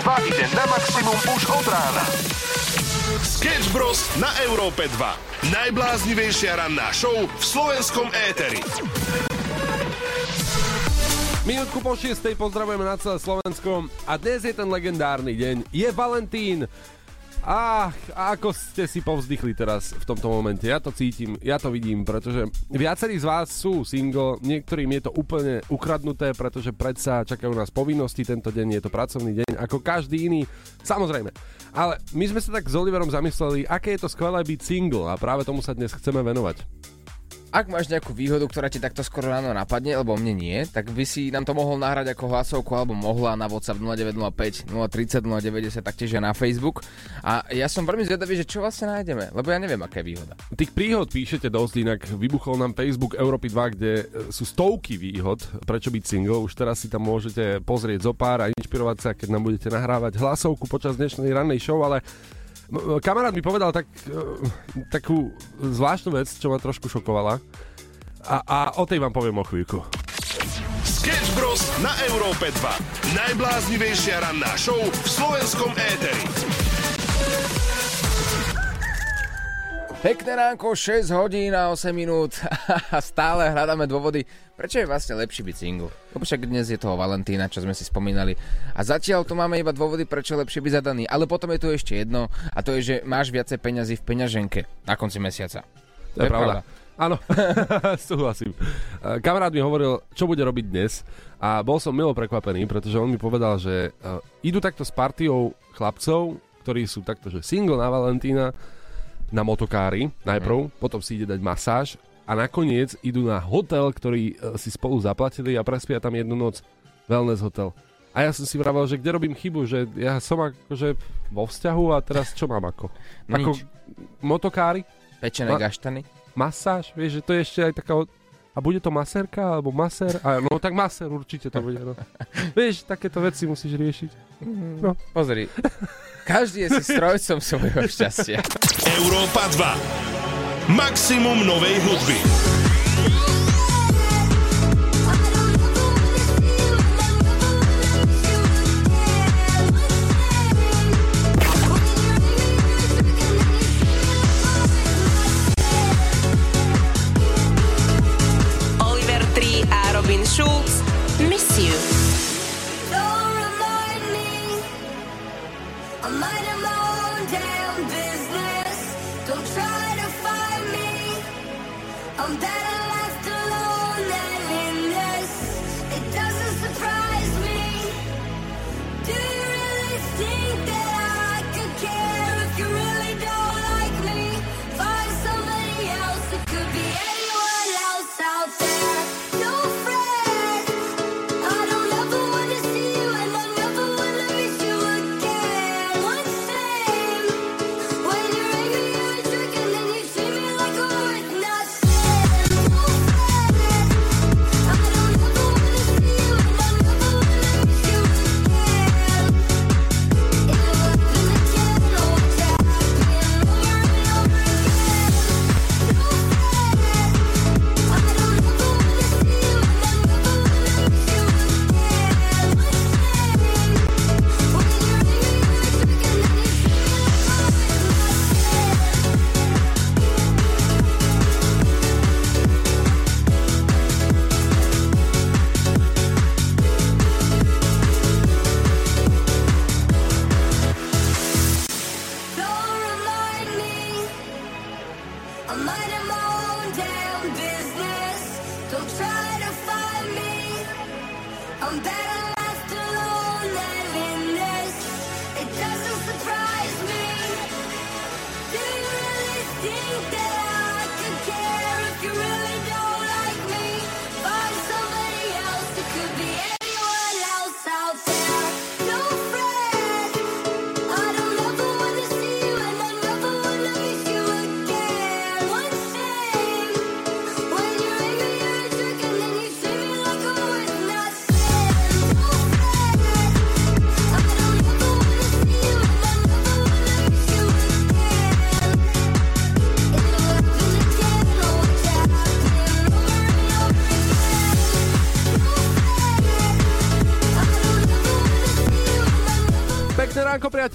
2 ide na maximum už od rána. Sketch Bros. na Európe 2. Najbláznivejšia ranná show v slovenskom éteri. Minútku po 6. pozdravujeme na celé Slovensko a dnes je ten legendárny deň. Je Valentín. Ach, ako ste si povzdychli teraz v tomto momente? Ja to cítim, ja to vidím, pretože viacerí z vás sú single, niektorým je to úplne ukradnuté, pretože predsa čakajú nás povinnosti, tento deň je to pracovný deň, ako každý iný, samozrejme. Ale my sme sa tak s Oliverom zamysleli, aké je to skvelé byť single a práve tomu sa dnes chceme venovať. Ak máš nejakú výhodu, ktorá ti takto skoro ráno napadne, lebo mne nie, tak by si nám to mohol nahrať ako hlasovku alebo mohla na WhatsApp 0905 030 090, taktiež na Facebook. A ja som veľmi zvedavý, že čo vlastne nájdeme, lebo ja neviem, aká je výhoda. Tých príhod píšete dosť, inak vybuchol nám Facebook Európy 2, kde e, sú stovky výhod, prečo byť single. Už teraz si tam môžete pozrieť zo pár a inšpirovať sa, keď nám budete nahrávať hlasovku počas dnešnej rannej show, ale Kamarát mi povedal tak, e, takú zvláštnu vec, čo ma trošku šokovala. A, a o tej vám poviem o chvíľku. Sketch Bros. na Európe 2. Najbláznivejšia ranná show v slovenskom éteri. Pekné ránko, 6 hodín a 8 minút a stále hľadáme dôvody, prečo je vlastne lepší byť single. Lebo však dnes je toho Valentína, čo sme si spomínali. A zatiaľ tu máme iba dôvody, prečo je lepšie byť zadaný. Ale potom je tu ešte jedno a to je, že máš viacej peňazí v peňaženke na konci mesiaca. To je, pravda. Áno, súhlasím. Kamarát mi hovoril, čo bude robiť dnes a bol som milo prekvapený, pretože on mi povedal, že uh, idú takto s partiou chlapcov, ktorí sú takto, že single na Valentína, na motokári najprv, mm. potom si ide dať masáž a nakoniec idú na hotel, ktorý e, si spolu zaplatili a prespia tam jednu noc. Wellness hotel. A ja som si vravel, že kde robím chybu, že ja som akože vo vzťahu a teraz čo mám ako? No ako nič. motokári? Pečené Ma- gaštany. Masáž? Vieš, že to je ešte aj taká... od- A bude to masérka alebo masér? A, no tak masér určite to bude. No. Vieš, takéto veci musíš riešiť. No. Pozri, každý je si strojcom svojho šťastia. Európa 2. Maximum novej hudby.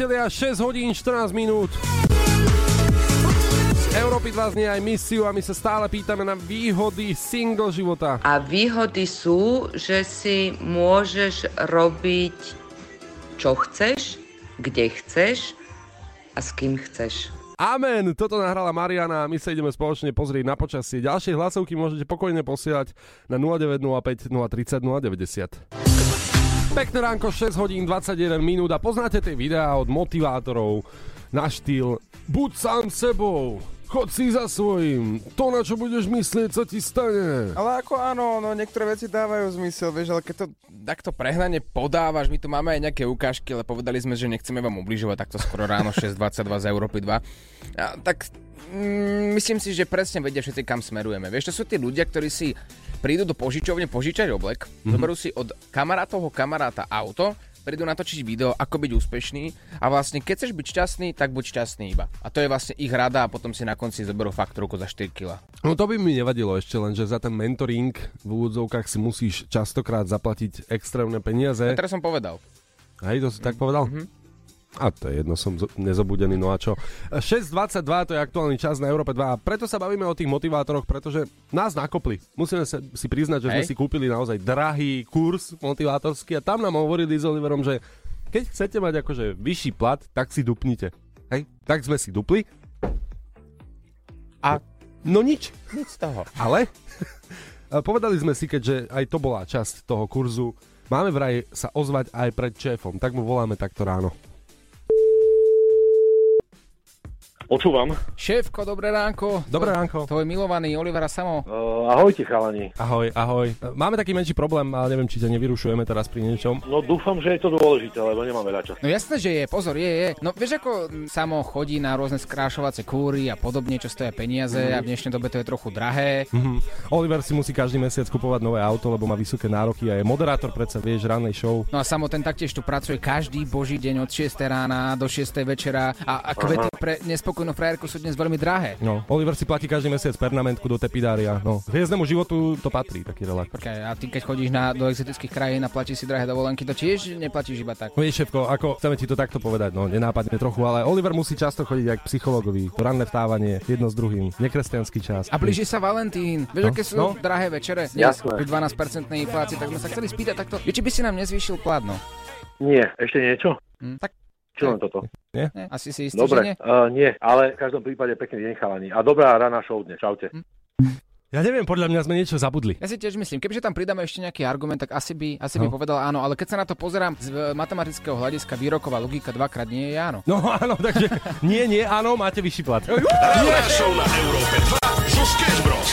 Priatelia, 6 hodín 14 minút. Európy 2 znie aj misiu a my sa stále pýtame na výhody single života. A výhody sú, že si môžeš robiť čo chceš, kde chceš a s kým chceš. Amen, toto nahrala Mariana a my sa ideme spoločne pozrieť na počasie. Ďalšie hlasovky môžete pokojne posielať na 0905 030 090. Pekné ránko, 6 hodín 21 minút a poznáte tie videá od motivátorov na štýl Buď sám sebou, chod si za svojím, to na čo budeš myslieť, co ti stane. Ale ako áno, no niektoré veci dávajú zmysel, vieš, ale keď to takto prehnane podávaš, my tu máme aj nejaké ukážky, ale povedali sme, že nechceme vám ubližovať takto skoro ráno 6.22 z Európy 2. A, tak mm, myslím si, že presne vedia všetci, kam smerujeme. Vieš, to sú tí ľudia, ktorí si prídu do požičovne požičať oblek, mm-hmm. zoberú si od kamarátovho kamaráta auto, prídu natočiť video, ako byť úspešný a vlastne keď chceš byť šťastný, tak buď šťastný iba. A to je vlastne ich rada a potom si na konci zoberú faktúrku za 4 kg. No to by mi nevadilo ešte len, že za ten mentoring v úvodzovkách si musíš častokrát zaplatiť extrémne peniaze. A teraz som povedal. Hej, to si tak povedal? Mhm. A to je jedno, som zo- nezobudený, no a čo. 6.22 to je aktuálny čas na Európe 2 a preto sa bavíme o tých motivátoroch, pretože nás nakopli. Musíme si priznať, že sme Hej. si kúpili naozaj drahý kurz motivátorský a tam nám hovorili s Oliverom, že keď chcete mať akože vyšší plat, tak si dupnite. Hej, tak sme si dupli. A No nič, nič z toho. ale povedali sme si, keďže aj to bola časť toho kurzu, máme vraj sa ozvať aj pred šéfom, tak mu voláme takto ráno. Počúvam. Šéfko, dobré ránko. Dobré ránko. Tvoj milovaný Olivera Samo. Uh, ahojte chalani. Ahoj, ahoj. Máme taký menší problém, ale neviem, či ťa nevyrušujeme teraz pri niečom. No dúfam, že je to dôležité, lebo nemám veľa času. No jasné, že je, pozor, je, je. No vieš, ako mm, Samo chodí na rôzne skrášovacie kúry a podobne, čo stoja peniaze a v dnešnej dobe to je trochu drahé. Mhm. Oliver si musí každý mesiac kupovať nové auto, lebo má vysoké nároky a je moderátor predsa, vieš, rannej show. No a Samo ten taktiež tu pracuje každý boží deň od 6 rána do 6 večera a, a kvety pre nespokojnú frajerku sú dnes veľmi drahé. No, Oliver si platí každý mesiac pernamentku do tepidária. No, hviezdnemu životu to patrí, taký relax. Počkaj, a ty keď chodíš na, do exotických krajín a platíš si drahé dovolenky, to tiež neplatíš iba tak. Vieš, šéfko, ako chceme ti to takto povedať, no nenápadne trochu, ale Oliver musí často chodiť aj k psychologovi. To ranné vstávanie, jedno s druhým, nekresťanský čas. A blíži sa Valentín. Vieš, No, aké sú no. drahé večere? Dnes Jasné. pri 12% inflácii, tak sme sa chceli spýtať takto. Či by si nám nezvýšil plat, no? Nie, ešte niečo? Hm, tak Čo len toto? ne, asi si istý, že Dobre, nie? uh, nie, ale v každom prípade pekný deň chalani. A dobrá rána show dnes. Čaute. Ja neviem, podľa mňa sme niečo zabudli. Ja si tiež myslím, kebyže tam pridáme ešte nejaký argument, tak asi by, asi by No. povedal áno, ale keď sa na to pozerám z e, matematického hľadiska, výroková logika dvakrát nie je áno. No áno, takže nie, nie, áno, máte vyšší plat. Show na Európe 2 zo Sketch Bros.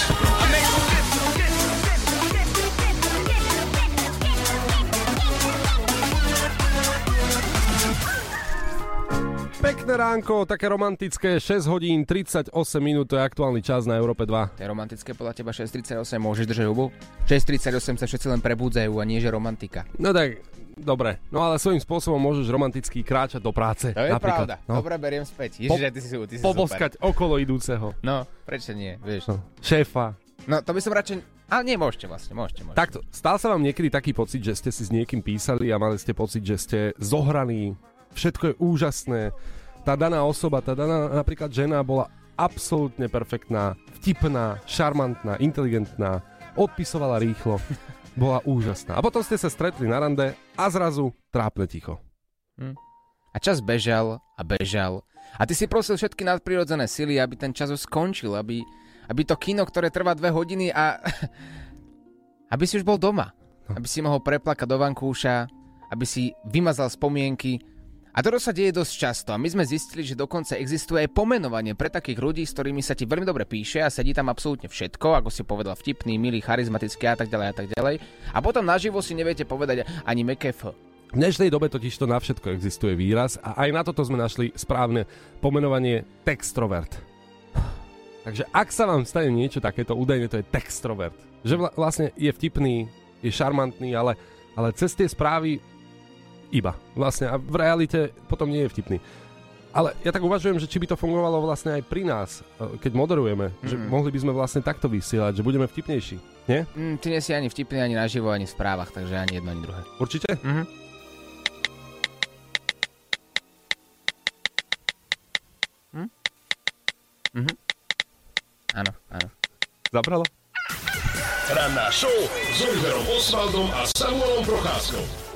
Pekné ránko, také romantické, 6 hodín 38 minút, to je aktuálny čas na Európe 2. To je romantické podľa teba 6.38, môžeš držať hubu? 6.38 sa všetci len prebudzajú a nie že romantika. No tak, dobre, no ale svojím spôsobom môžeš romanticky kráčať do práce. To je napríklad. pravda. No. Dobre, beriem späť. Ježiš, ty si, ty si Poboskať okolo idúceho. super. No, prečo nie, vieš. No. Šéfa. No, to by som radšej... Ale nie, môžete vlastne, môžete, môžete. Takto, stal sa vám niekedy taký pocit, že ste si s niekým písali a mali ste pocit, že ste zohraní, všetko je úžasné, tá daná osoba, tá daná napríklad žena bola absolútne perfektná, vtipná, šarmantná, inteligentná, odpisovala rýchlo, bola úžasná. A potom ste sa stretli na rande a zrazu trápne ticho. A čas bežal a bežal. A ty si prosil všetky nadprirodzené sily, aby ten čas už skončil, aby, aby to kino, ktoré trvá dve hodiny a... aby si už bol doma. Aby si mohol preplakať do vankúša, aby si vymazal spomienky. A toto sa deje dosť často. A my sme zistili, že dokonca existuje aj pomenovanie pre takých ľudí, s ktorými sa ti veľmi dobre píše a sedí tam absolútne všetko, ako si povedal, vtipný, milý, charizmatický a tak ďalej a tak ďalej. A potom naživo si neviete povedať ani meké. V dnešnej dobe totiž to na všetko existuje výraz a aj na toto sme našli správne pomenovanie textrovert. Takže ak sa vám stane niečo takéto, údajne to je textrovert. Že vla- vlastne je vtipný, je šarmantný, ale, ale cez tie správy iba. Vlastne. A v realite potom nie je vtipný. Ale ja tak uvažujem, že či by to fungovalo vlastne aj pri nás, e, keď moderujeme, mm. že mhm. mohli by sme vlastne takto vysielať, že budeme vtipnejší, nie? Mm, ty nie si ani vtipný, ani naživo, ani v správach, takže ani jedno, ani druhé. Určite? Mhm. Hm? Mhm. Áno, áno. Zabralo? Ranná show s Oliverom Osvaldom a Samuelom Procházkou.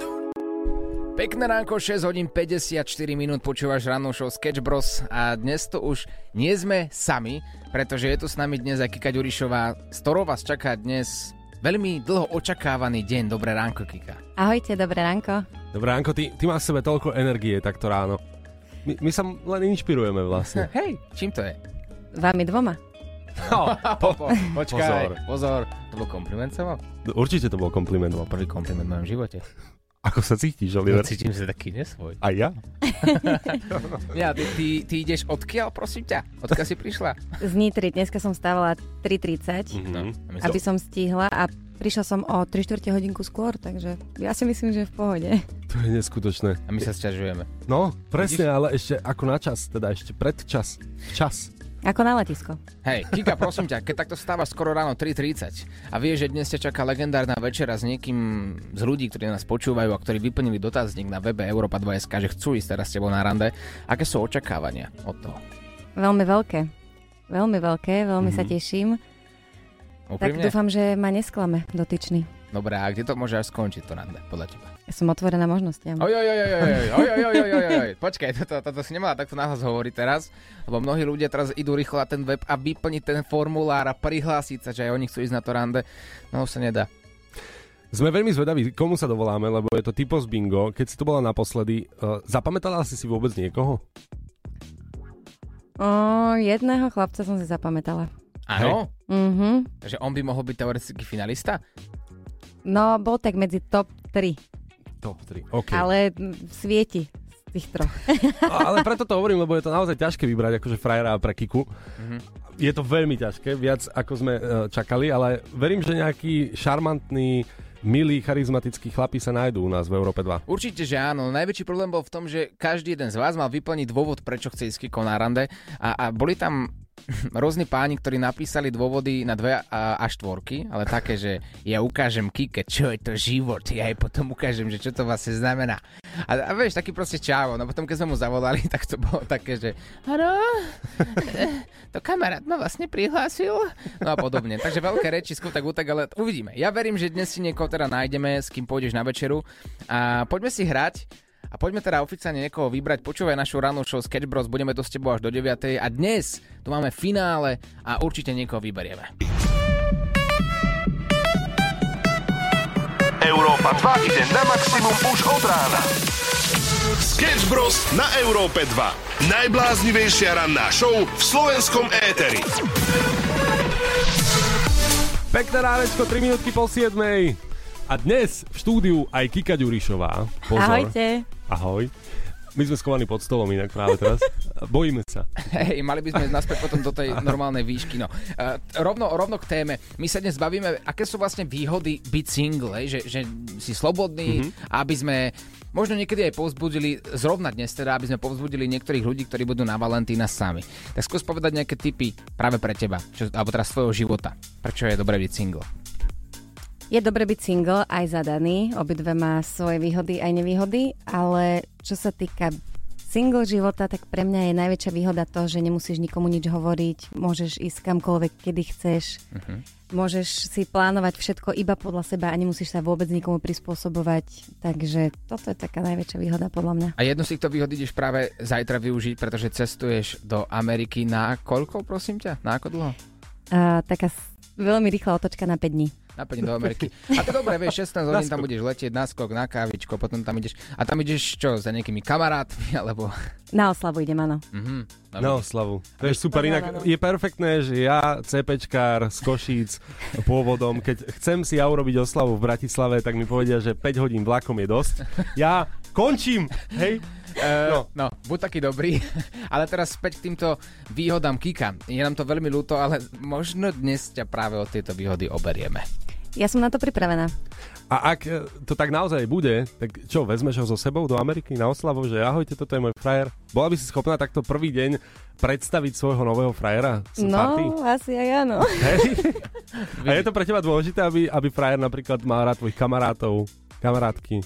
Pekné ránko, 6 hodín 54 minút počúvaš rannú show Sketch Bros a dnes to už nie sme sami, pretože je tu s nami dnes aj Kika Ďurišová, z ktorou vás čaká dnes veľmi dlho očakávaný deň. Dobré ránko, Kika. Ahojte, dobré ránko. Dobré, Anko, ty, ty máš v sebe toľko energie takto ráno. My, my sa len inšpirujeme vlastne. Hej, čím to je? Vami dvoma. No, Po, po, počkaj, Pozor. pozor. pozor. To bol kompliment, Samo? určite to bol kompliment. To bol prvý kompliment v mojom živote. Ako sa cítiš, Oliver? Cítim sa taký nesvoj. A ja? Ja, ty, ty, ty ideš odkiaľ, prosím ťa? Odkiaľ si prišla? Z Nitry. Dneska som stávala 3.30, Mhm. A my aby som stihla a prišla som o 3 čtvrte hodinku skôr, takže ja si myslím, že v pohode. To je neskutočné. A my sa sťažujeme. No, presne, ale ešte ako na čas, teda ešte pred čas. Čas. Ako na letisko. Hej, Kika, prosím ťa, keď takto stávaš skoro ráno 3.30 a vieš, že dnes ťa čaká legendárna večera s niekým z ľudí, ktorí nás počúvajú a ktorí vyplnili dotazník na webe Europa 2.sk, že chcú ísť teraz s tebou na rande, aké sú očakávania od toho? Veľmi veľké. Veľmi veľké, veľmi Mhm. sa teším. Tak Úprimne? dúfam, že ma nesklame dotyčný. Dobre, a kde to môže až skončiť to rande, podľa teba? Som otvorená možnostiam. Oj, oj, oj, oj, oj, oj, oj, oj, oj. Počkaj, toto, toto si nemala takto nahlas hovoriť teraz, lebo mnohí ľudia teraz idú rýchlo na ten web a vyplniť ten formulár a prihlásiť sa, že aj oni chcú ísť na to rande. No už sa nedá. Sme veľmi zvedaví, komu sa dovoláme, lebo je to typos bingo. Keď si to bola naposledy, uh, zapamätala si si vôbec niekoho? O, jedného chlapca som si zapamätala. Áno? Mhm. Takže on by mohol byť teoretický finalista? No, bol tak medzi top 3, Top 3. OK. ale svieti z tých troch. ale preto to hovorím, lebo je to naozaj ťažké vybrať akože frajera a pre Kiku. Je to veľmi ťažké, viac ako sme uh, čakali, ale verím, že nejaký šarmantný, milý, charizmatický chlapí sa nájdú u nás v Európe 2. Určite, že áno. Najväčší problém bol v tom, že každý jeden z vás mal vyplniť dôvod, prečo chce ísť na rande a, a boli tam rôzni páni, ktorí napísali dôvody na dve a, štvorky, ale také, že ja ukážem Kike, čo je to život, ja jej potom ukážem, že čo to vlastne znamená. A, a vieš, taký proste čávo, no potom keď sme mu zavolali, tak to bolo také, že Haro, to kamarát ma vlastne prihlásil, no a podobne. Takže veľké reči, skutok, utak, ale uvidíme. Ja verím, že dnes si niekoho teda nájdeme, s kým pôjdeš na večeru a poďme si hrať. A poďme teda oficiálne niekoho vybrať. Počúvaj našu rannú show Sketch Bros. Budeme tu s tebou až do 9. A dnes tu máme finále a určite niekoho vyberieme. Európa 2 ide na maximum už od rána. Sketch Bros. na Európe 2. Najbláznivejšia ranná show v slovenskom éteri. Pekné ránečko, 3 minútky po 7. A dnes v štúdiu aj Kika Ďurišová. Pozor. Ahojte. Ahoj. My sme skovaní pod stolom inak práve teraz. Bojíme sa. Hej, mali by sme ísť naspäť potom do tej normálnej výšky. No. Uh, rovno, rovno k téme. My sa dnes bavíme, aké sú vlastne výhody byť single, hej? Že, že si slobodný, mm-hmm. aby sme možno niekedy aj povzbudili, zrovna dnes teda, aby sme povzbudili niektorých ľudí, ktorí budú na Valentína sami. Tak skús povedať nejaké tipy práve pre teba, čo, alebo teraz svojho života. Prečo je dobré byť single? Je dobre byť single, aj zadaný, obidve má svoje výhody aj nevýhody, ale čo sa týka single života, tak pre mňa je najväčšia výhoda to, že nemusíš nikomu nič hovoriť, môžeš ísť kamkoľvek, kedy chceš, Uh-huh. môžeš si plánovať všetko iba podľa seba a nemusíš sa vôbec nikomu prispôsobovať, takže toto je taká najväčšia výhoda podľa mňa. A jednu z týchto výhod ideš práve zajtra využiť, pretože cestuješ do Ameriky na koľko, prosím ťa? Na ako dlho? A, taká veľmi rýchla otočka na 5 dní. Na 5 do Ameriky. A to dobre, vieš, 16 hodín tam budeš letieť na skok, na kávičko, potom tam ideš. A tam ideš čo, za nejakými kamarátmi, alebo... Na oslavu idem, áno. Mhm. Dobre. Na oslavu. To je super. Inak je perfektné, že ja, CPčkár z Košíc pôvodom, keď chcem si ja urobiť oslavu v Bratislave, tak mi povedia, že 5 hodín vlakom je dosť. Ja končím, hej? Uh, no. no, buď taký dobrý. ale teraz späť k týmto výhodám Kika. Je nám to veľmi ľúto, ale možno dnes ťa práve od tejto výhody oberieme. Ja som na to pripravená. A ak e, to tak naozaj bude, tak čo, vezmeš ho so sebou do Ameriky na oslavu, že ahojte, toto je môj frajer? Bola by si schopná takto prvý deň predstaviť svojho nového frajera z No, party? asi aj áno. Hej? A je to pre teba dôležité, aby, aby frajer napríklad mal rád tvojich kamarátov, kamarátky,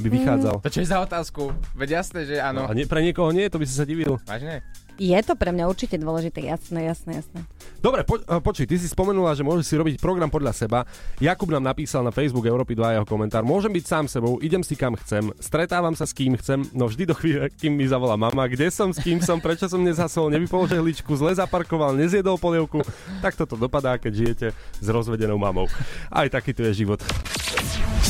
aby vychádzal? To čo je za otázku? Veď jasné, že áno. A nie, pre niekoho nie, to by si sa divil. Vážne? Je to pre mňa určite dôležité, jasné, jasné, jasné. Dobre, po, eh, počuj, ty si spomenula, že môžeš si robiť program podľa seba. Jakub nám napísal na Facebook Európy 2 jeho komentár. Môžem byť sám sebou, idem si kam chcem, stretávam sa s kým chcem, no vždy do chvíle, kým mi zavolá mama, kde som, s kým som, prečo som nezhasol, nevypol žehličku, zle zaparkoval, nezjedol polievku. Tak toto dopadá, keď žijete s rozvedenou mamou. Aj takýto je život.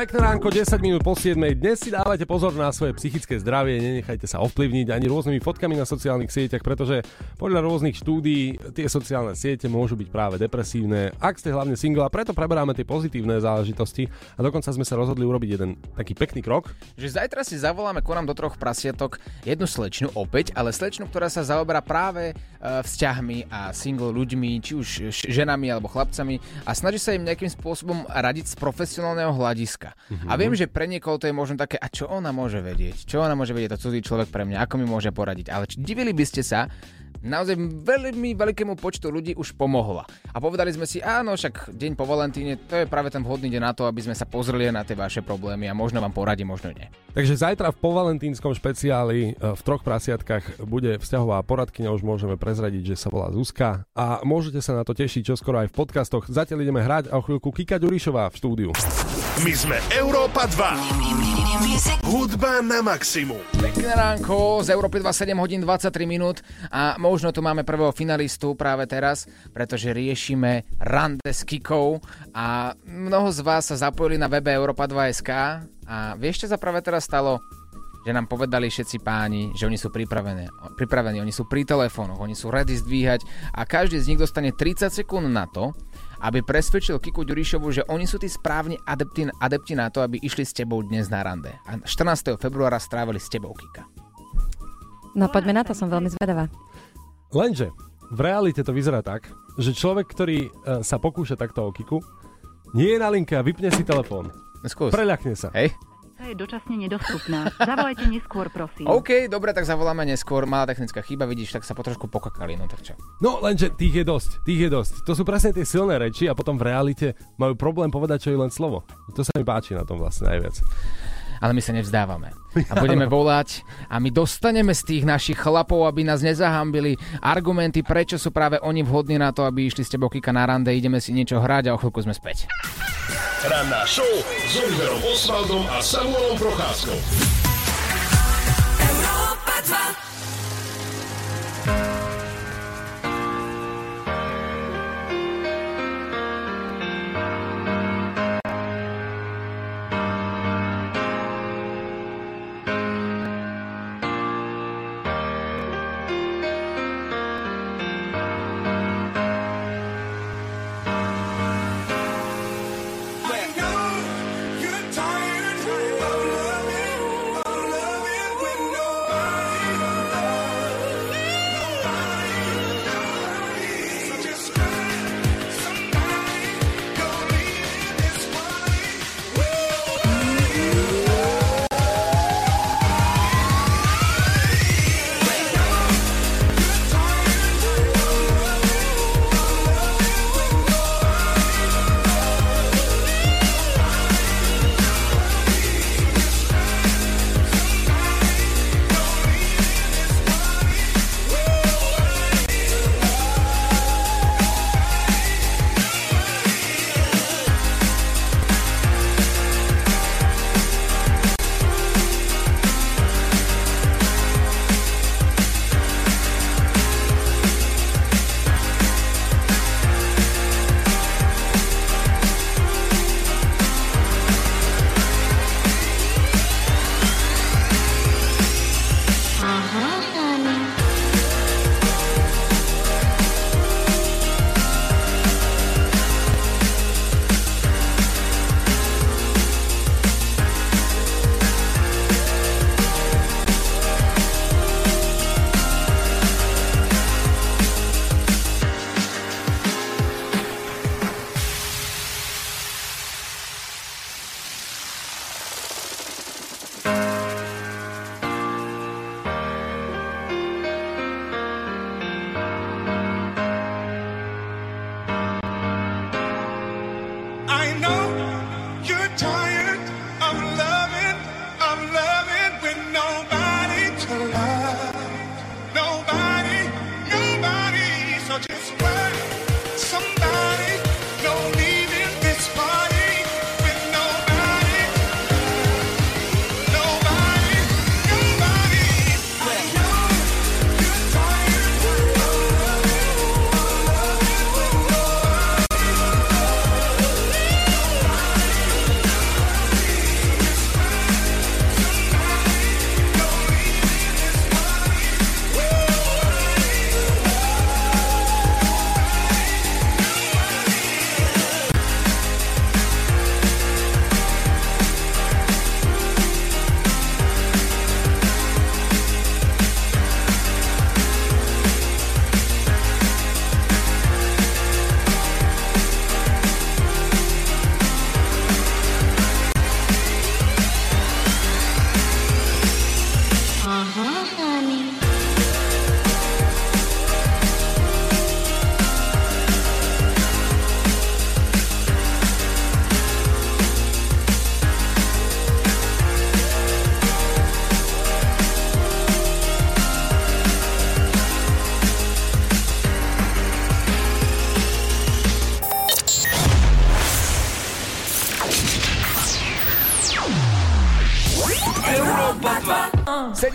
Pekné ránko, 10 minút po 7. Dnes si dávajte pozor na svoje psychické zdravie, nenechajte sa ovplyvniť ani rôznymi fotkami na sociálnych sieťach, pretože podľa rôznych štúdií tie sociálne siete môžu byť práve depresívne, ak ste hlavne single a preto preberáme tie pozitívne záležitosti a dokonca sme sa rozhodli urobiť jeden taký pekný krok. Že zajtra si zavoláme ku nám do troch prasiatok jednu slečnu opäť, ale slečnu, ktorá sa zaoberá práve e, vzťahmi a single ľuďmi, či už ženami alebo chlapcami a snaží sa im nejakým spôsobom radiť z profesionálneho hľadiska. Mm-hmm. A viem, že pre niekoho to je možno také, a čo ona môže vedieť? Čo ona môže vedieť, to cudzí človek pre mňa, ako mi môže poradiť? Ale či, divili by ste sa, naozaj veľmi veľkému počtu ľudí už pomohla. A povedali sme si, áno, však deň po Valentíne, to je práve ten vhodný deň na to, aby sme sa pozreli na tie vaše problémy a možno vám poradí, možno nie. Takže zajtra v povalentínskom špeciáli e, v troch prasiatkách bude vzťahová poradkyňa, už môžeme prezradiť, že sa volá Zuzka a môžete sa na to tešiť čoskoro aj v podcastoch. Zatiaľ ideme hrať a o chvíľku Kika Ďurišová v štúdiu. My sme Európa 2. Hudba na maximum. Pekné ránko, z Európy 27 hodín 23 minút a možno tu máme prvého finalistu práve teraz, pretože riešime rande s Kikou a mnoho z vás sa zapojili na webe Europa 2.sk a vieš, čo sa práve teraz stalo? Že nám povedali všetci páni, že oni sú pripravení, pripravení, oni sú pri telefónoch, oni sú ready zdvíhať a každý z nich dostane 30 sekúnd na to, aby presvedčil Kiku Ďurišovu, že oni sú tí správni adepti, adepti na to, aby išli s tebou dnes na rande. A 14. februára strávili s tebou, Kika. No poďme na to, som veľmi zvedavá. Lenže v realite to vyzerá tak, že človek, ktorý e, sa pokúša takto o Kiku, nie je na linke a vypne si telefón. Skús. Preľakne sa. Hej. je dočasne nedostupná. Zavolajte neskôr, prosím. OK, dobre, tak zavoláme neskôr. Malá technická chyba, vidíš, tak sa po trošku pokakali, no tak čo. No lenže tých je dosť, tých je dosť. To sú presne tie silné reči a potom v realite majú problém povedať, čo je len slovo. To sa mi páči na tom vlastne najviac. Ale my sa nevzdávame. A budeme volať a my dostaneme z tých našich chlapov, aby nás nezahambili argumenty, prečo sú práve oni vhodní na to, aby išli s tebou Kika na rande, ideme si niečo hrať a o chvíľku sme späť. Ranná show s Oliverom Osvaldom a Samuelom Procházkou.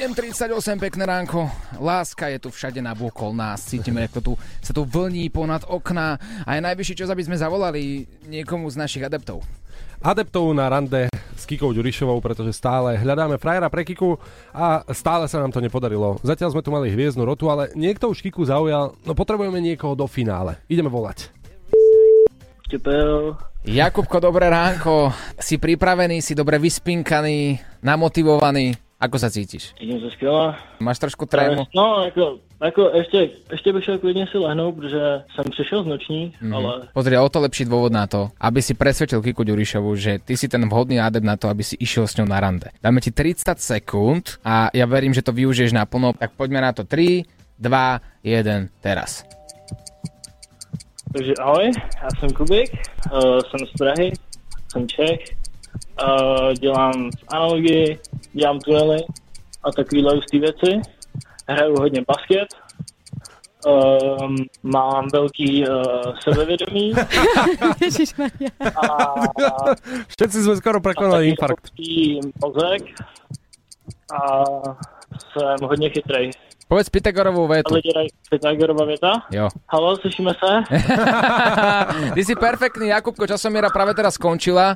7.38, pekné ránko. Láska je tu všade nabokol nás. Cítime, ako tu sa tu vlní ponad okná a je najvyšší čas, aby sme zavolali niekomu z našich adeptov. Adeptov na rande s Kikou Ďurišovou, pretože stále hľadáme frajera pre Kiku a stále sa nám to nepodarilo. Zatiaľ sme tu mali hviezdnu rotu, ale niekto už Kiku zaujal, no potrebujeme niekoho do finále. Ideme volať. Čupel. Jakubko, dobré ránko. Si pripravený, si dobre vyspinkaný, namotivovaný. Ako sa cítiš? Cítím sa skvěle. Máš trošku trému? No, jako, jako ještě, ještě bych šel klidně si lehnout, protože jsem přišel z noční, Mhm. ale Pozri, o to lepší dôvod na to, aby si presvedčil Kiku Ďurišovu, že ty si ten vhodný adept na to, aby si išiel s ňou na rande. Dáme ti 30 sekúnd a ja verím, že to využiješ naplno. Tak poďme na to 3, 2, 1, teraz. takže ahoj, já jsem Kubik, uh, jsem z Prahy, jsem Čech, uh, dělám analogii, dělám tunely a takovýhle hustý věci, hraju hodně basket, um, mám velký uh, sebevědomí a Všetci sme skoro prekonali infarkt. Mozek a jsem hodně chytrej. Povedz Pythagorovú vetu. Pythagorova věta. Jo. Halo, slyšíme se? Ty si perfektný, Jakubko, časomiera práve teraz skončila.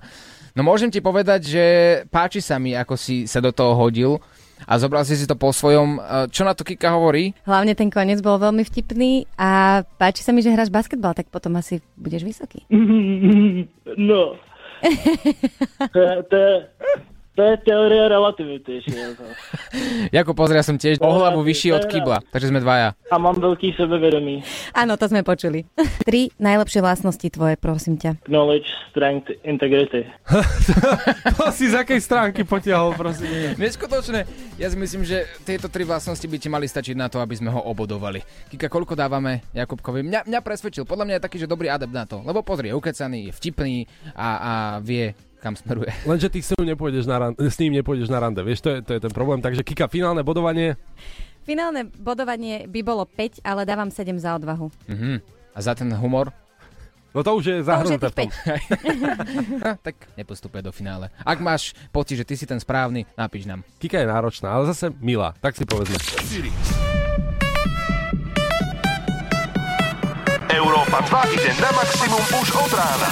No môžem ti povedať, že páči sa mi, ako si sa do toho hodil a zobral si si to po svojom. E, Čo na to Kika hovorí? Hlavne ten koniec bol veľmi vtipný a páči sa mi, že hráš basketbal, tak potom asi budeš vysoký. No. to, to, to je teorie relativity. Jako. Jakub, pozri, ja som tiež o hlavu vyšší od kybla, takže sme dvaja. A mám veľký sebevědomí. Áno, to sme počuli. Tri najlepšie vlastnosti tvoje, prosím ťa. Knowledge, strength, integrity. To si z akej stránky potiahol, prosím. Neskutočné. Ja si myslím, že tieto tri vlastnosti by ti mali stačiť na to, aby sme ho obodovali. Kika, koľko dávame Jakubkovi? Mňa, mňa presvedčil, podľa mňa je taký, že dobrý adept na to. Lebo pozri, je ukecaný, je vtipný a, a vie, kam smeruje. Lenže ty s ním nepôjdeš na rande, s ním nepôjdeš na rande, vieš, to je, to je ten problém. Takže Kika, finálne bodovanie. Finálne bodovanie by bolo 5, ale dávam 7 za odvahu. Mhm. A za ten humor? No to už je zahrnuté v tom. Ha, tak nepostupuje do finále. Ak máš pocit, že ty si ten správny, napíš nám. Kika je náročná, ale zase milá, tak si povedzme. Európa 2 ide na maximum už od rána.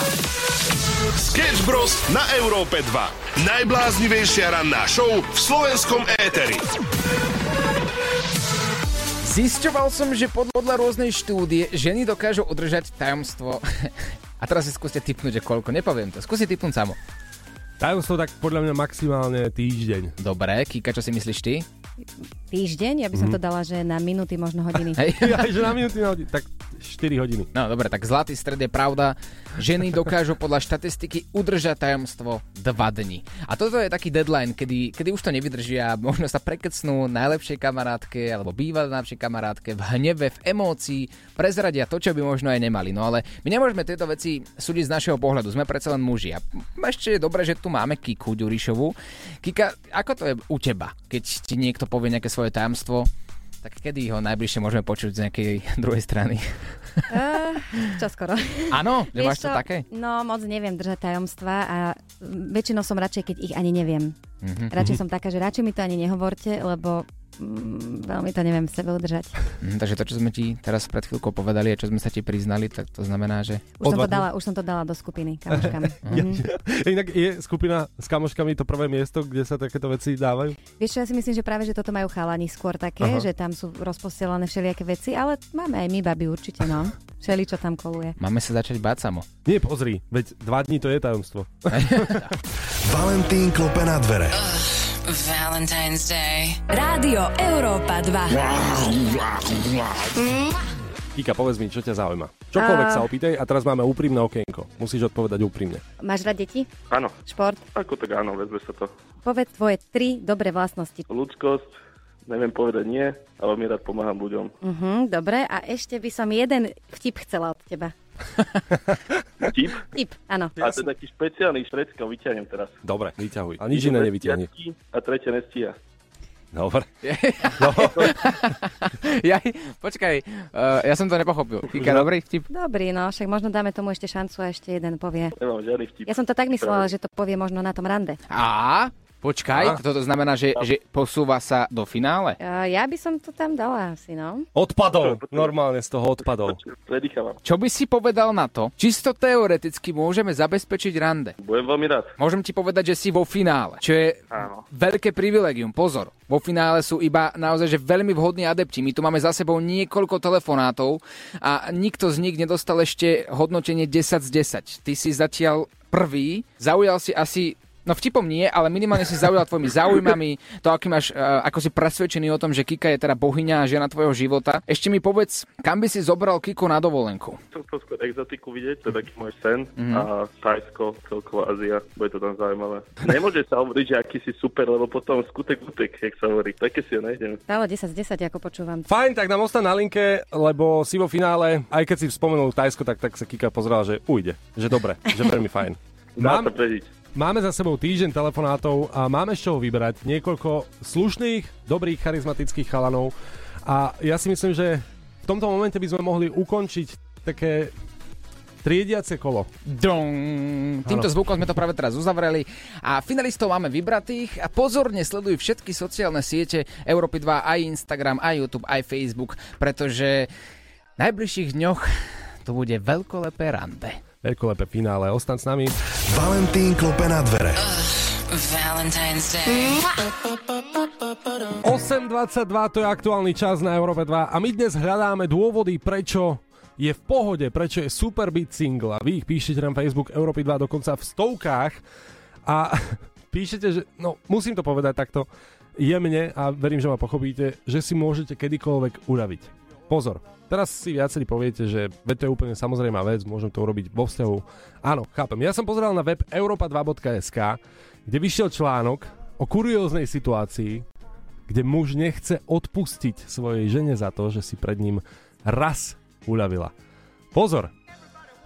Sketch Bros. na Európe 2. Najbláznivejšia ranná show v slovenskom éteri. Zisťoval som, že podľa rôznej štúdie ženy dokážu udržať tajomstvo. A teraz si skúste typnúť, že koľko. Nepoviem to. Skúsi typnúť samo. Tajomstvo tak podľa mňa maximálne týždeň. Dobre, Kika, čo si myslíš ty? Týždeň? Ja by som Mhm. to dala, že na minúty, možno hodiny. Hej. Ja, že na minúty, na hodiny, tak 4 hodiny. No dobre, tak zlatý stred je pravda. Ženy dokážu podľa štatistiky udržať tajomstvo 2 dni. A toto je taký deadline, kedy, kedy už to nevydržia, možno sa prekecnú najlepšej kamarátke alebo bývalej najlepšej kamarátke v hneve, v emócii, prezradia to, čo by možno aj nemali. No ale my nemôžeme tieto veci súdiť z našeho pohľadu, sme predsa len muži. A ešte je dobré, že tu máme Kiku Ďurišovu. Kika, ako to je u teba, keď ti niekto povie nejaké svoje tajomstvo? Tak kedy ho najbližšie môžeme počuť z nejakej druhej strany? Uh, čo skoro. Áno, nemáš to také? No, moc neviem držať tajomstva a väčšinou som radšej, keď ich ani neviem. Mhm. Radšej som taká, že radšej mi to ani nehovorte, lebo mm, veľmi to neviem v sebe udržať. Mm, takže to, čo sme ti teraz pred chvíľkou povedali a čo sme sa ti priznali, tak to znamená, že... Už som, to dala, už som to dala do skupiny kamoškám. Mhm. inak je skupina s kamoškami to prvé miesto, kde sa takéto veci dávajú? Vieš čo, ja si myslím, že práve, že toto majú chalani skôr také, Aha. že tam sú rozposielané všelijaké veci, ale máme aj my baby určite, no. Všeli, čo tam koluje. Máme sa začať báť samo. Nie, pozri, veď dva dní to je tajomstvo. Valentín klope na dvere. Valentine's Day. Rádio Európa 2. Kika, povedz mi, čo ťa zaujíma. Čokoľvek A- sa opýtaj a teraz máme úprimné okienko. Musíš odpovedať úprimne. Máš rád deti? Áno. Šport? Ako tak áno, vezme sa to. Povedz tvoje tri dobré vlastnosti. Ľudskosť, neviem povedať nie, ale mi rád pomáham ľuďom. Mhm, dobre, a ešte by som jeden vtip chcela od teba. Tip? Tip, áno. A to je taký špeciálny švedska, vyťahnem teraz. Dobre, vyťahuj. A nič iné nevyťahni. A tretie nestíha. Dobre. ja, počkaj, uh, ja som to nepochopil. Kika, dobrý vtip? Dobrý, no, však možno dáme tomu ešte šancu a ešte jeden povie. Nemám žiadny vtip. Ja som to tak myslela, že to povie možno na tom rande. A Počkaj, A? toto znamená, že, že posúva sa do finále? Uh, ja by som to tam dala asi, no. Odpadol, normálne z toho odpadol. Predýchávam. Čo by si povedal na to? Čisto teoreticky môžeme zabezpečiť rande. Budem veľmi rád. Môžem ti povedať, že si vo finále, čo je Áno. veľké privilegium. Pozor, vo finále sú iba naozaj že veľmi vhodní adepti. My tu máme za sebou niekoľko telefonátov a nikto z nich nedostal ešte hodnotenie 10 z 10. Ty si zatiaľ prvý, zaujal si asi No vtipom nie, ale minimálne si zaujal tvojimi záujmami, to aký máš, uh, ako si presvedčený o tom, že Kika je teda bohyňa a žena tvojho života. Ešte mi povedz, kam by si zobral Kiku na dovolenku? Chcem to skôr exotiku vidieť, to je taký môj sen. Mhm. A Tajsko, celkovo Ázia, bude to tam zaujímavé. Nemôže sa hovoriť, že aký si super, lebo potom skutek utek, jak sa hovorí. Také si ho nejdem. Stále 10 z 10, ako počúvam. Fajn, tak nám ostan na linke, lebo si vo finále, aj keď si spomenul Tajsko, tak, tak sa Kika pozrela, že ujde, že dobre, že veľmi fajn. Dá Mám, sa prežiť. Máme za sebou týždeň telefonátov a máme z čoho vyberať niekoľko slušných, dobrých, charizmatických chalanov a ja si myslím, že v tomto momente by sme mohli ukončiť také triediace kolo. Dong. Týmto zvukom sme to práve teraz uzavreli a finalistov máme vybratých a pozorne sleduj všetky sociálne siete Európy 2, aj Instagram, aj YouTube, aj Facebook, pretože v najbližších dňoch to bude veľkolepé rande. Veľkolepé finále, ostan s nami. Valentín klope na dvere. Valentine's Day. 8.22 to je aktuálny čas na Európe 2 a my dnes hľadáme dôvody, prečo je v pohode, prečo je super byť single a vy ich píšete na Facebook Európy 2 dokonca v stovkách a píšete, že no musím to povedať takto jemne a verím, že ma pochopíte, že si môžete kedykoľvek uľaviť. Pozor, teraz si viacerí poviete, že to je úplne samozrejmá vec, môžem to urobiť vo vzťahu. Áno, chápem. Ja som pozeral na web europa2.sk, kde vyšiel článok o kurióznej situácii, kde muž nechce odpustiť svojej žene za to, že si pred ním raz uľavila. Pozor!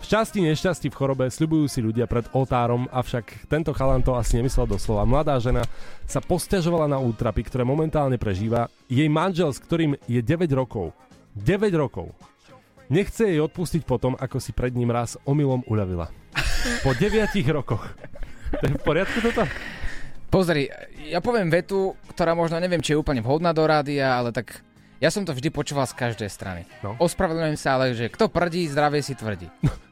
V šťastí, nešťastí v chorobe sľubujú si ľudia pred oltárom, avšak tento chalan to asi nemyslel doslova. Mladá žena sa posťažovala na útrapy, ktoré momentálne prežíva. Jej manžel, s ktorým je 9 rokov. 9 rokov. Nechce jej odpustiť potom, ako si pred ním raz omylom uľavila. Po 9 rokoch. To je v poriadku toto? Pozri, ja poviem vetu, ktorá možno neviem, či je úplne vhodná do rádia, ale tak ja som to vždy počúval z každej strany. No. Ospravedlňujem sa, ale že kto prdí, zdravie si tvrdí.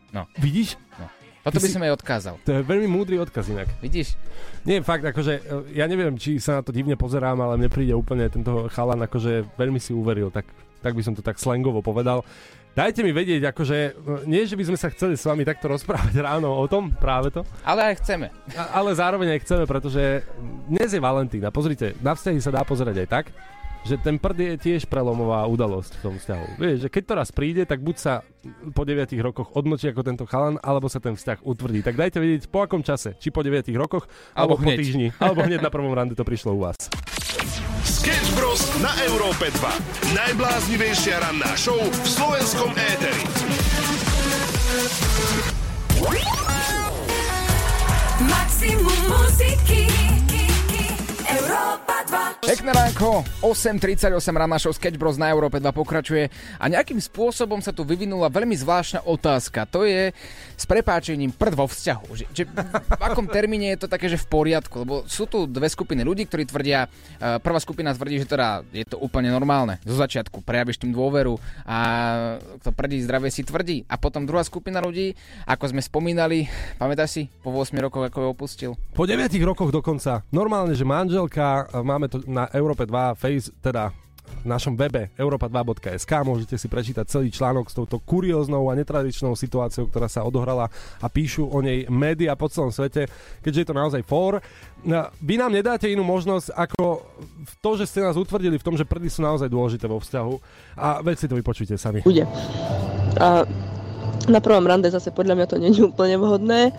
No. Vidíš? No. Toto Ty by si- som jej odkázal. To je veľmi múdry odkaz inak. Vidíš? Nie, fakt, akože, e, ja neviem, či sa na to divne pozerám, ale mne príde úplne tento chalan, akože veľmi si uveril, tak, tak by som to tak slangovo povedal. Dajte mi vedieť, akože, e, nie, že by sme sa chceli s vami takto rozprávať ráno o tom, práve to, Ale aj chceme. a, ale zároveň aj chceme, pretože dnes je Valentín a pozrite, na vzťahy sa dá pozerať aj tak, že ten prd je tiež prelomová udalosť v tom vzťahu. Vieš, že keď to raz príde, tak buď sa po 9 rokoch odmočí ako tento chalan, alebo sa ten vzťah utvrdí. Tak dajte vedieť po akom čase, či po 9 rokoch, alebo, Alebo po hneď. týždni, alebo hneď na prvom rande to prišlo u vás. Sketch Bros. na Európe 2. Najbláznivejšia ranná show v slovenskom éteri. Maximum muziky Európa 2 Pekné ránko, 8.38 rána show Sketch Bros na Európe 2 pokračuje a nejakým spôsobom sa tu vyvinula veľmi zvláštna otázka. To je s prepáčením prd vo vzťahu. Že, že v akom termíne je to také, že v poriadku? Lebo sú tu dve skupiny ľudí, ktorí tvrdia, eh, prvá skupina tvrdí, že teda je to úplne normálne. Zo začiatku prejavíš tým dôveru a kto prdí zdravie si tvrdí. A potom druhá skupina ľudí, ako sme spomínali, pamätáš si, po 8 rokoch, ako ho opustil? Po 9 rokoch dokonca. Normálne, že manželka, e, máme to na Európe 2, face, teda v našom webe europa2.sk môžete si prečítať celý článok s touto kurióznou a netradičnou situáciou, ktorá sa odohrala a píšu o nej médiá po celom svete, keďže je to naozaj fór. No, Vy nám nedáte inú možnosť ako v to, že ste nás utvrdili v tom, že prdy sú naozaj dôležité vo vzťahu a veď to vypočujte sami. bude. A na prvom rande zase podľa mňa to nie je úplne vhodné,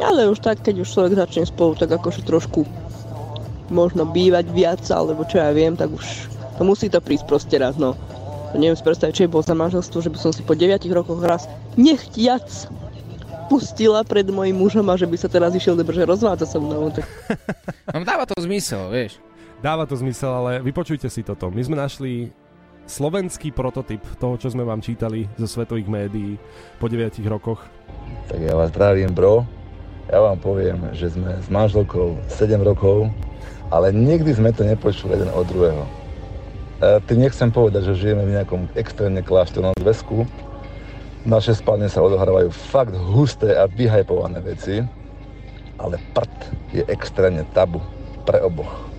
ale už tak, keď už človek začne spolu, tak akože trošku možno bývať viac, alebo čo ja viem, tak už to musí to prísť proste raz, no. Neviem si predstaviť, čo je bol za manželstvo, že by som si po 9 rokoch raz nechtiac pustila pred mojim mužom a že by sa teraz išiel že rozvádzať so mnou. Tak No dáva to zmysel, vieš. Dáva to zmysel, ale vypočujte si toto. My sme našli slovenský prototyp toho, čo sme vám čítali zo svetových médií po 9 rokoch. Tak ja vás zdravím, bro. Ja vám poviem, že sme s manželkou 7 rokov, ale nikdy sme to nepočuli jeden od druhého. E, tým nechcem povedať, že žijeme v nejakom extrémne kláštornom zväzku. Naše spálne sa odohrávajú fakt husté a vyhajpované veci, ale prd je extrémne tabu pre oboch.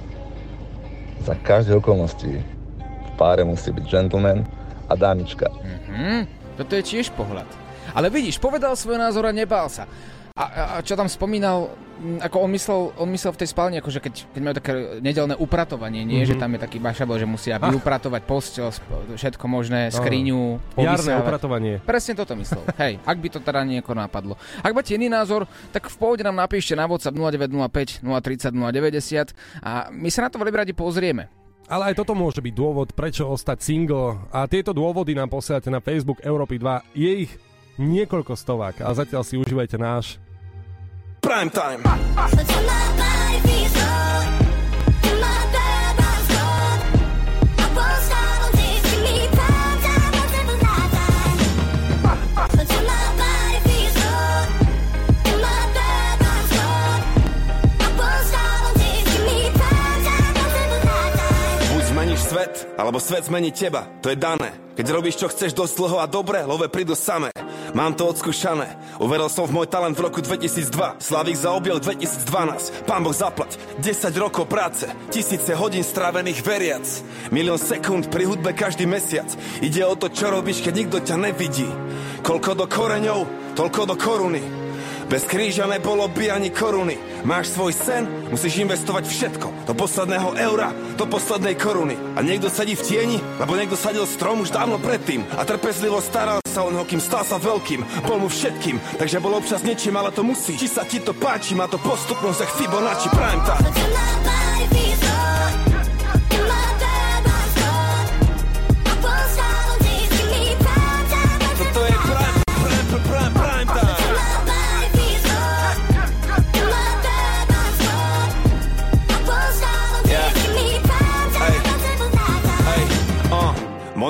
Za každé okolnosti v páre musí byť gentleman a dámička. Hm, toto je tiež pohľad. Ale vidíš, povedal svoj názor a nebál sa. A, a, čo tam spomínal, ako on myslel, on myslel v tej spálni, akože keď, keď majú také nedelné upratovanie, nie, Mhm. že tam je taký bašabel, že musia Ah. vyupratovať postel, všetko možné, skriňu, Jarné upratovanie. Presne toto myslel. Hej, ak by to teda nieko napadlo. Ak máte iný názor, tak v pohode nám napíšte na WhatsApp 0905 030 090 a my sa na to veľmi radi pozrieme. Ale aj toto môže byť dôvod, prečo ostať single. A tieto dôvody nám posielate na Facebook Európy 2. Je ich niekoľko stovák a zatiaľ si užívajte náš. Prime time. Svet, alebo svet zmení teba, to je dané. Keď robíš, čo chceš dosť dlho a dobre, love prídu samé. Mám to odskúšané, uveril som v môj talent v roku 2002, Slavík za objel 2012, pán Boh zaplať, 10 rokov práce, tisíce hodín strávených veriac, milión sekúnd pri hudbe každý mesiac, ide o to, čo robíš, keď nikto ťa nevidí, koľko do koreňov, toľko do koruny, bez kríža nebolo by ani koruny. Máš svoj sen, musíš investovať všetko. Do posledného eura, do poslednej koruny. A niekto sedí v tieni, lebo niekto sadil strom už dávno predtým. A trpezlivo staral sa o neho, kým stal sa veľkým. Bol mu všetkým, takže bol občas niečím, ale to musí. Či sa ti to páči, má to postupnosť, jak Fibonacci Prime time.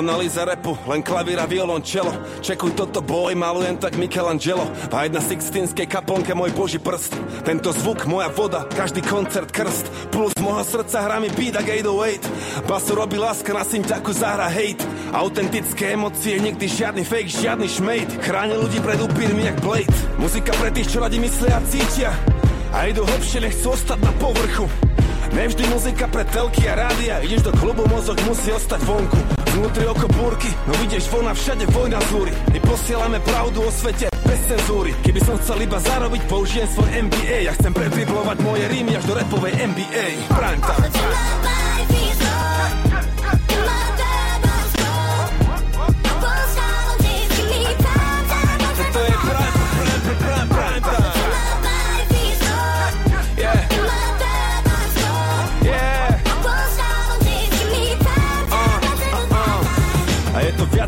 Mona Lisa repu, len klavír a violončelo Čekuj toto boj, malujem tak Michelangelo. Vajď na Sixtinskej kaplnke môj boží prst. Tento zvuk, moja voda, každý koncert krst. Plus môjho srdca hrá mi beat ak 808 Basu robí láska na synťaku zahra hate. Autentické emócie, nikdy žiadny fake, žiadny šmejt. Chráni ľudí pred upírmi jak Blade. Muzika pre tých, čo radi myslia a cítia. A idú hlbšie, nechcú ostať na povrchu. Nevždy muzika pre telky a rádia. Ideš do klubu, mozog musí ostať vonku Vnútri oko búrky, no vidíš von a všade vojna zúri My posielame pravdu o svete bez cenzúry. Keby som chcel iba zarobiť, použijem svoj MBA Ja chcem predriblovať moje rímy až do repovej NBA Prime time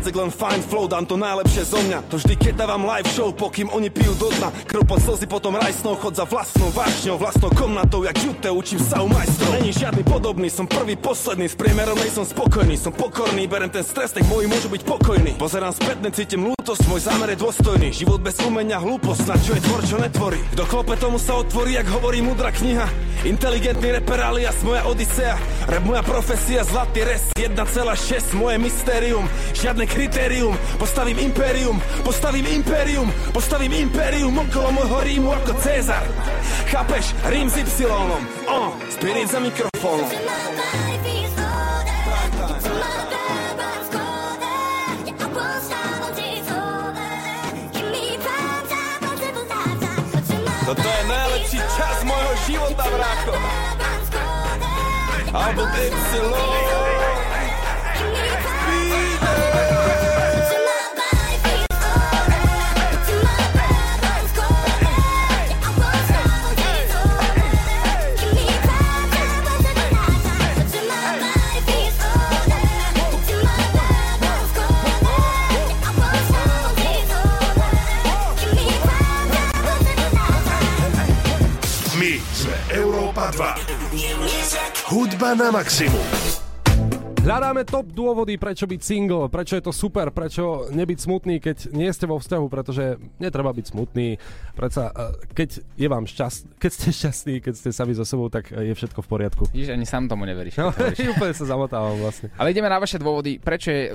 jak len fine flow, dám to najlepšie zo mňa. To vždy keď dávam live show, pokým oni pijú do dna. Krv pod slzy, potom rajsnou, chod za vlastnou vášňou. Vlastnou komnatou, jak jute, učím sa u majstrov. Není žiadny podobný, som prvý, posledný. S priemerom nej som spokojný, som pokorný. Berem ten stres, nech moji môžu byť pokojní. Pozerám spätne, cítim lútosť, môj zámer je dôstojný. Život bez umenia, hlúposť, na čo je tvor, čo netvorí. Kto klope, tomu sa otvorí, jak hovorí mudrá kniha. Inteligentný reper alias moja odisea. Rap moja profesia, zlatý res 1,6 moje mystérium. Žiadne kritérium, postavím impérium Postavím impérium, postavím impérium Okolo môjho rímu ako Cezar. Chápeš, rím s Y oh, Spirit za mikrofónom. Toto je najlepší čas môjho života, brácho. Album Y Hudba na maximum. Hľadáme top dôvody, prečo byť single, prečo je to super, prečo nebyť smutný, keď nie ste vo vzťahu, pretože netreba byť smutný. Preca, eh, keď je vám šťast, keď ste šťastní, keď ste sami so sebou, tak eh, je všetko v poriadku. Vidíš, ani sám tomu neveríš. No, úplne sa zamotávam vlastne. Ale ideme na vaše dôvody, prečo je e,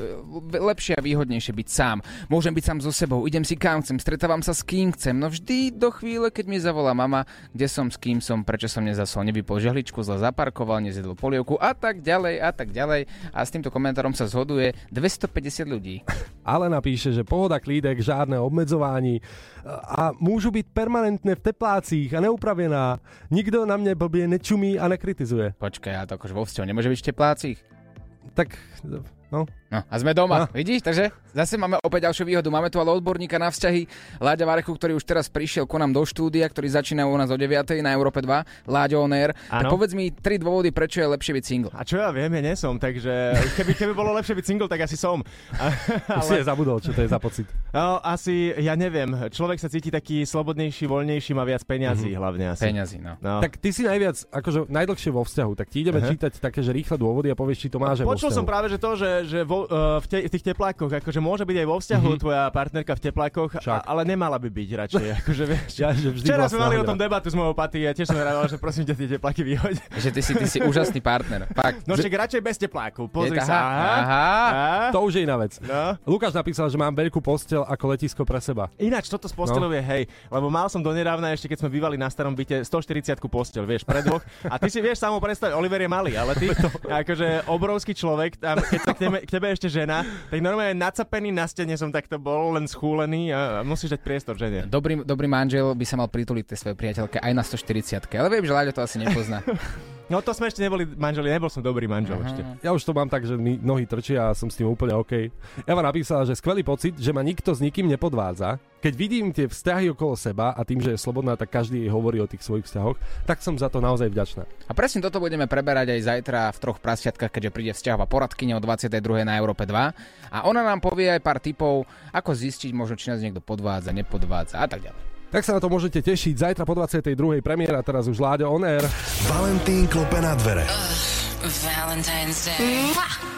lepšie a výhodnejšie byť sám. Môžem byť sám so sebou, idem si kam chcem, stretávam sa s kým chcem, no vždy do chvíle, keď mi zavolá mama, kde som, s kým som, prečo som nezasol, nevypol žehličku, zle zaparkoval, nezjedol polievku a tak ďalej a tak ďalej. A s týmto komentárom sa zhoduje 250 ľudí. Ale napíše, že pohoda klídek, žiadne obmedzování a môžu byť permanentne v teplácích a neupravená. Nikto na mne blbie nečumí a nekritizuje. Počkaj, ale to akože vo vzťahu nemôže byť v teplácich. Tak, no. No a sme doma, no. vidíš? Takže zase máme opäť ďalšiu výhodu. Máme tu ale odborníka na vzťahy, Láďa Varechu, ktorý už teraz prišiel ku nám do štúdia, ktorý začína u nás o 9. na Európe 2, Láďo On Air. Tak povedz mi tri dôvody, prečo je lepšie byť single. A čo ja viem, ja nie som, takže keby, keby bolo lepšie byť single, tak asi som. Už si je zabudol, čo to je za pocit. No, asi, ja neviem, človek sa cíti taký slobodnejší, voľnejší, má viac peňazí Mhm. hlavne asi. Peňazí, no. no. Tak ty si najviac, akože najdlhšie vo vzťahu, tak ti ideme Aha. čítať také, že rýchle dôvody a povieš, či to máš vo Počul som práve, že to, že, že vo, uh, v, te, v tých teplákoch, akože môže byť aj vo vzťahu Mhm. mm-hmm. tvoja partnerka v teplákoch, a, ale nemala by byť radšej. Akože, vieš, Ja, že vždy Včera sme mali o tom debatu s mojou paty a tiež som rával, že prosím ťa tie tepláky vyhoď. Že ty si, ty si úžasný partner. Fakt. No však radšej bez teplákov, pozri Je- sa. aha, aha. To už je iná vec. No. Lukáš napísal, že mám veľkú postel ako letisko pre seba. Ináč toto s postelou No. je hej, lebo mal som donedávna ešte, keď sme bývali na starom byte, 140 postel, vieš, pre dvoch. A ty si vieš samo predstaviť, Oliver je malý, ale ty, akože obrovský človek, tam, keď sa k tebe, k tebe ešte žena, tak normálne nacapený na stene som takto bol, len schúlený a, a musíš dať priestor žene. Dobrý, dobrý manžel by sa mal prituliť tej svojej priateľke aj na 140 ale viem, že Láďo to asi nepozná. No to sme ešte neboli manželi, nebol som dobrý manžel Aha. ešte. Ja už to mám tak, že mi nohy trčia a som s tým úplne OK. Eva napísala, že skvelý pocit, že ma nikto s nikým nepodvádza. Keď vidím tie vzťahy okolo seba a tým, že je slobodná, tak každý jej hovorí o tých svojich vzťahoch, tak som za to naozaj vďačná. A presne toto budeme preberať aj zajtra v troch prasiatkách, keďže príde vzťahová poradkyňa o 22. na Európe 2. A ona nám povie aj pár tipov, ako zistiť, možno či nás niekto podvádza, nepodvádza a tak ďalej. Tak sa na to môžete tešiť zajtra po 22. premiéra, teraz už Láďo On Air. Valentín klope na dvere. Valentine's Day.